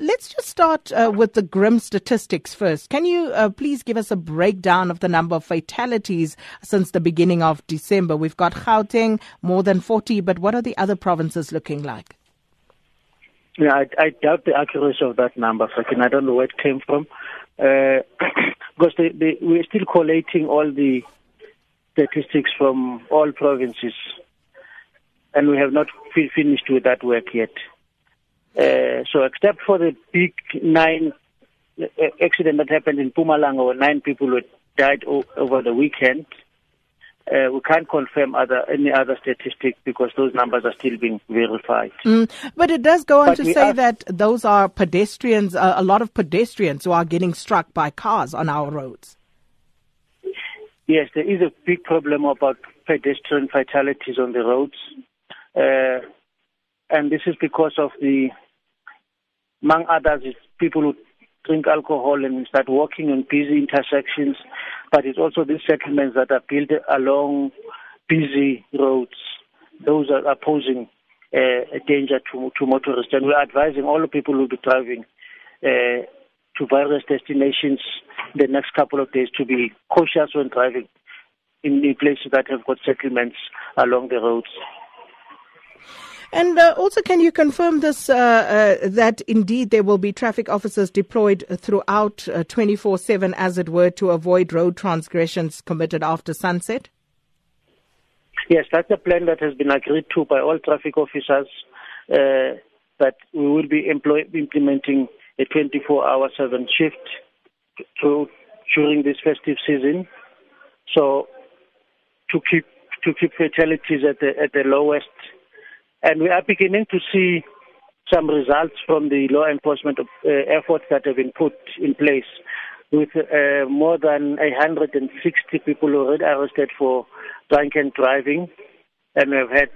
Let's just start uh, with the grim statistics first. Can you uh, please give us a breakdown of the number of fatalities since the beginning of December? We've got Gauteng, more than 40, but what are the other provinces looking like? Yeah, I, I doubt the accuracy of that number, Fakin. I don't know where it came from. Uh, because they, they, we're still collating all the statistics from all provinces, and we have not finished with that work yet. Uh, so except for the big nine uh, accident that happened in Mpumalanga where nine people died over the weekend, uh, we can't confirm other any other statistic because those numbers are still being verified. Mm, but it does go on but to say are, that those are pedestrians, uh, a lot of pedestrians who are getting struck by cars on our roads. Yes, there is a big problem about pedestrian fatalities on the roads. Uh, and this is because of the among others, is people who drink alcohol and start walking on busy intersections. But it's also these settlements that are built along busy roads. Those are, are posing uh, a danger to, to motorists. And we're advising all the people who will be driving uh, to various destinations the next couple of days to be cautious when driving in the places that have got settlements along the roads. And uh, also, can you confirm this uh, uh, that indeed there will be traffic officers deployed throughout uh, 24 7, as it were, to avoid road transgressions committed after sunset? Yes, that's a plan that has been agreed to by all traffic officers. Uh, that we will be employ- implementing a 24-hour seven shift to, during this festive season. So to keep to keep fatalities at the at the lowest and we are beginning to see some results from the law enforcement uh, efforts that have been put in place with uh, more than 160 people already arrested for drunken driving and we've had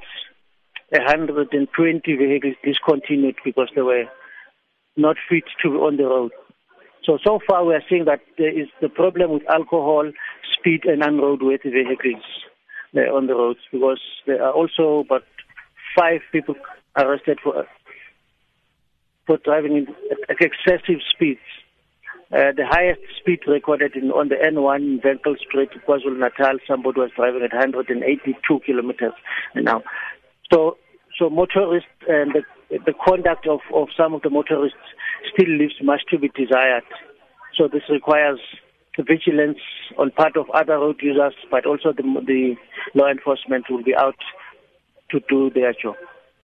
120 vehicles discontinued because they were not fit to be on the road. So, so far we are seeing that there is the problem with alcohol, speed and unroadworthy vehicles uh, on the roads because there are also but five people arrested for for driving at excessive speeds. Uh, the highest speed recorded in, on the N1 in Street, KwaZulu Natal, somebody was driving at 182 kilometers an hour. So, so motorists and the, the conduct of, of some of the motorists still leaves much to be desired. So this requires vigilance on part of other road users, but also the, the law enforcement will be out to do their job.